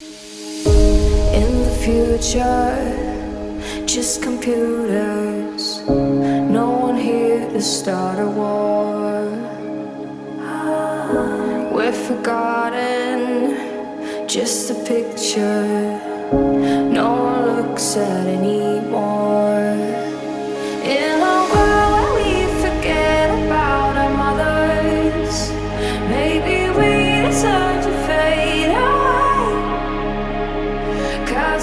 In the future, just computers. No one here to start a war. We're forgotten, just a picture. No one looks at anymore. In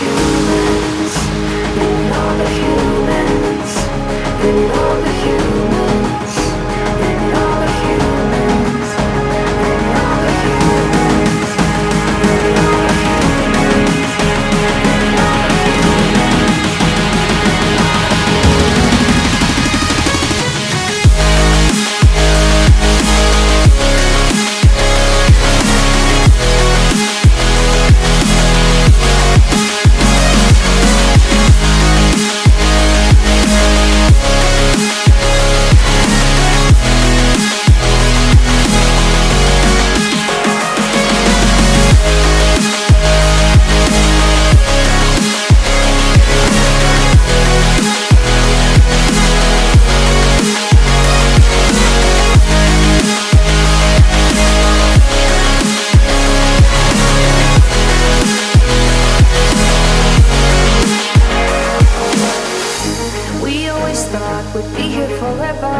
Humans, and all the humans, and all the humans, thought we'd be here forever.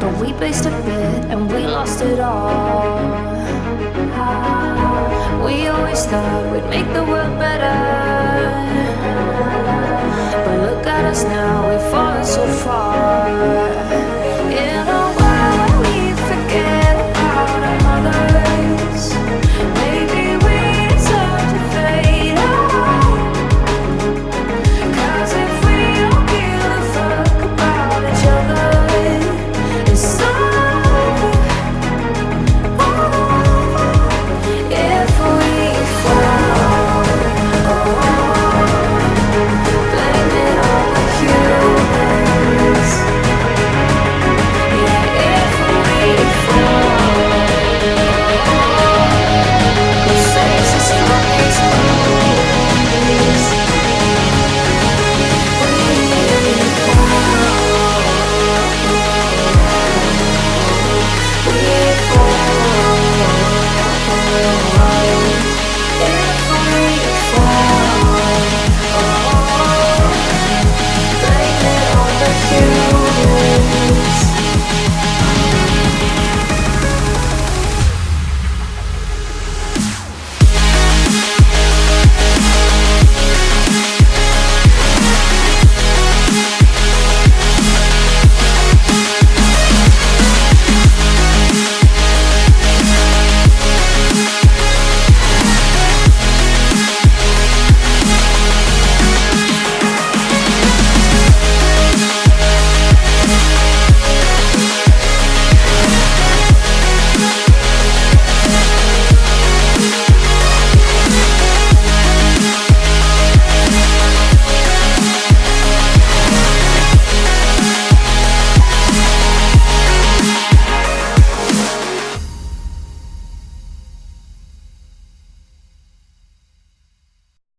But we based a bit and we lost it all. We always thought we'd make the world.